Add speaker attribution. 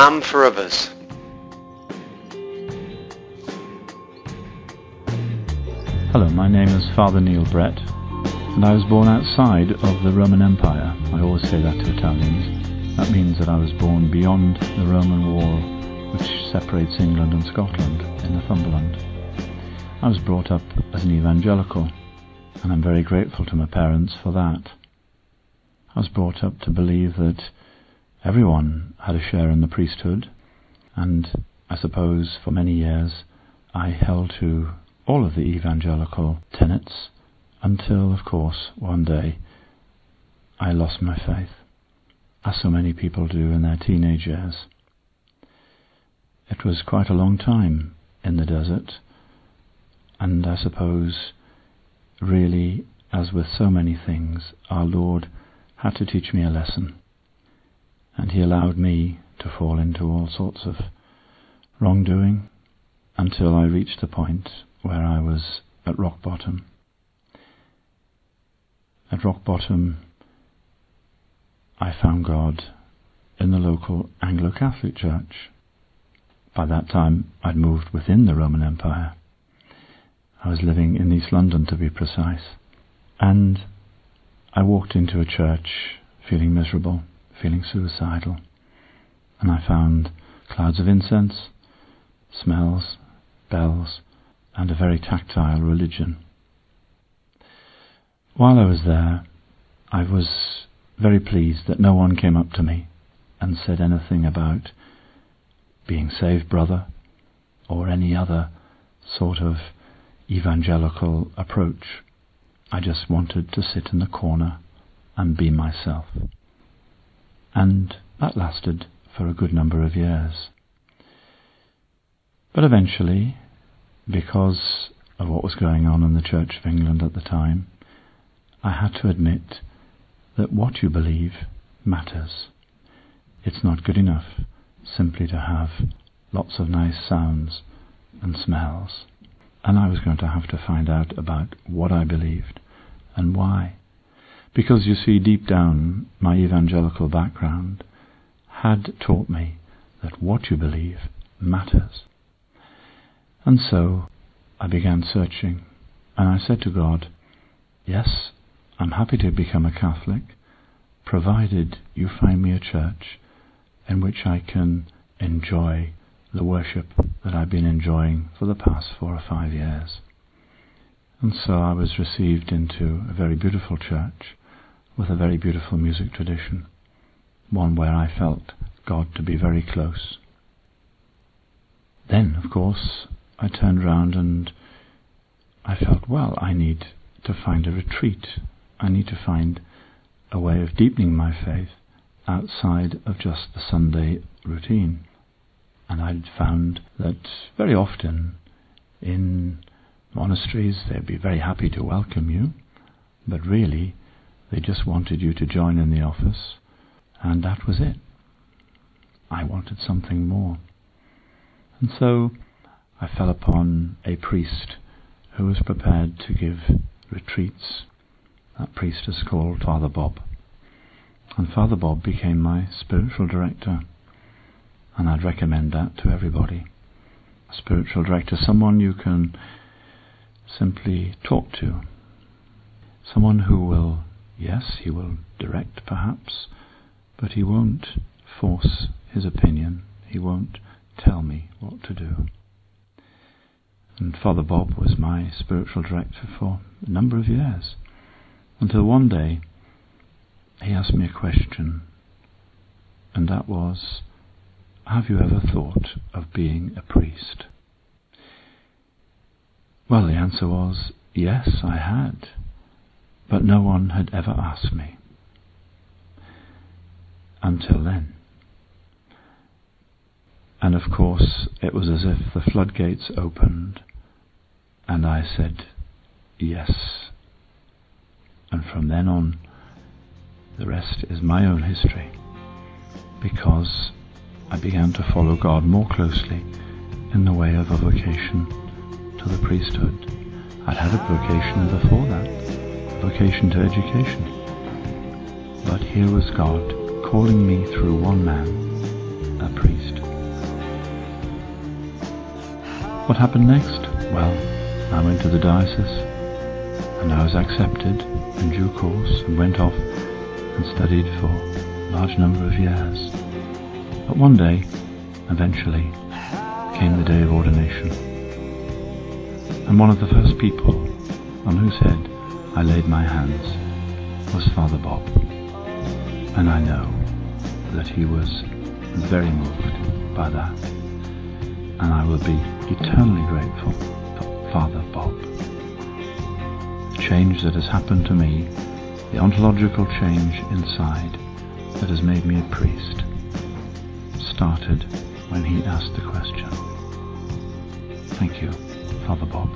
Speaker 1: man for others.
Speaker 2: Hello, my name is Father Neil Brett, and I was born outside of the Roman Empire. I always say that to Italians. That means that I was born beyond the Roman wall which separates England and Scotland in Northumberland. I was brought up as an evangelical, and I'm very grateful to my parents for that. I was brought up to believe that everyone had a share in the priesthood, and I suppose for many years I held to all of the evangelical tenets until, of course, one day I lost my faith, as so many people do in their teenage years. It was quite a long time in the desert, and I suppose, really, as with so many things, our Lord had to teach me a lesson, and He allowed me to fall into all sorts of wrongdoing until I reached the point where I was at rock bottom. At rock bottom, I found God in the local Anglo Catholic Church. By that time, I'd moved within the Roman Empire. I was living in East London, to be precise. And I walked into a church feeling miserable, feeling suicidal. And I found clouds of incense, smells, bells, and a very tactile religion. While I was there, I was very pleased that no one came up to me and said anything about being saved, brother, or any other sort of evangelical approach. I just wanted to sit in the corner and be myself. And that lasted for a good number of years. But eventually, because of what was going on in the Church of England at the time, I had to admit that what you believe matters. It's not good enough simply to have lots of nice sounds and smells. And I was going to have to find out about what I believed and why. Because you see, deep down, my evangelical background had taught me that what you believe matters. And so I began searching, and I said to God, Yes, I'm happy to become a Catholic, provided you find me a church in which I can enjoy the worship that I've been enjoying for the past four or five years. And so I was received into a very beautiful church with a very beautiful music tradition, one where I felt God to be very close. Then, of course, I turned round and I felt, well, I need to find a retreat. I need to find a way of deepening my faith outside of just the Sunday routine. And I'd found that very often in monasteries they'd be very happy to welcome you, but really they just wanted you to join in the office, and that was it. I wanted something more. And so I fell upon a priest who was prepared to give retreats. That priest is called Father Bob. And Father Bob became my spiritual director. And I'd recommend that to everybody. A spiritual director, someone you can simply talk to. Someone who will, yes, he will direct perhaps, but he won't force his opinion. He won't tell me what to do. And Father Bob was my spiritual director for a number of years. Until one day he asked me a question, and that was, Have you ever thought of being a priest? Well, the answer was, Yes, I had, but no one had ever asked me. Until then. And of course, it was as if the floodgates opened and I said, Yes. And from then on, the rest is my own history, because I began to follow God more closely in the way of a vocation to the priesthood. I'd had a vocation before that, vocation to education. But here was God calling me through one man, a priest. What happened next? Well, I went to the diocese and I was accepted in due course and went off and studied for a large number of years. But one day, eventually, came the day of ordination. And one of the first people on whose head I laid my hands was Father Bob. And I know that he was very moved by that. And I will be eternally grateful for Father Bob. The change that has happened to me, the ontological change inside that has made me a priest, started when he asked the question. Thank you, Father Bob.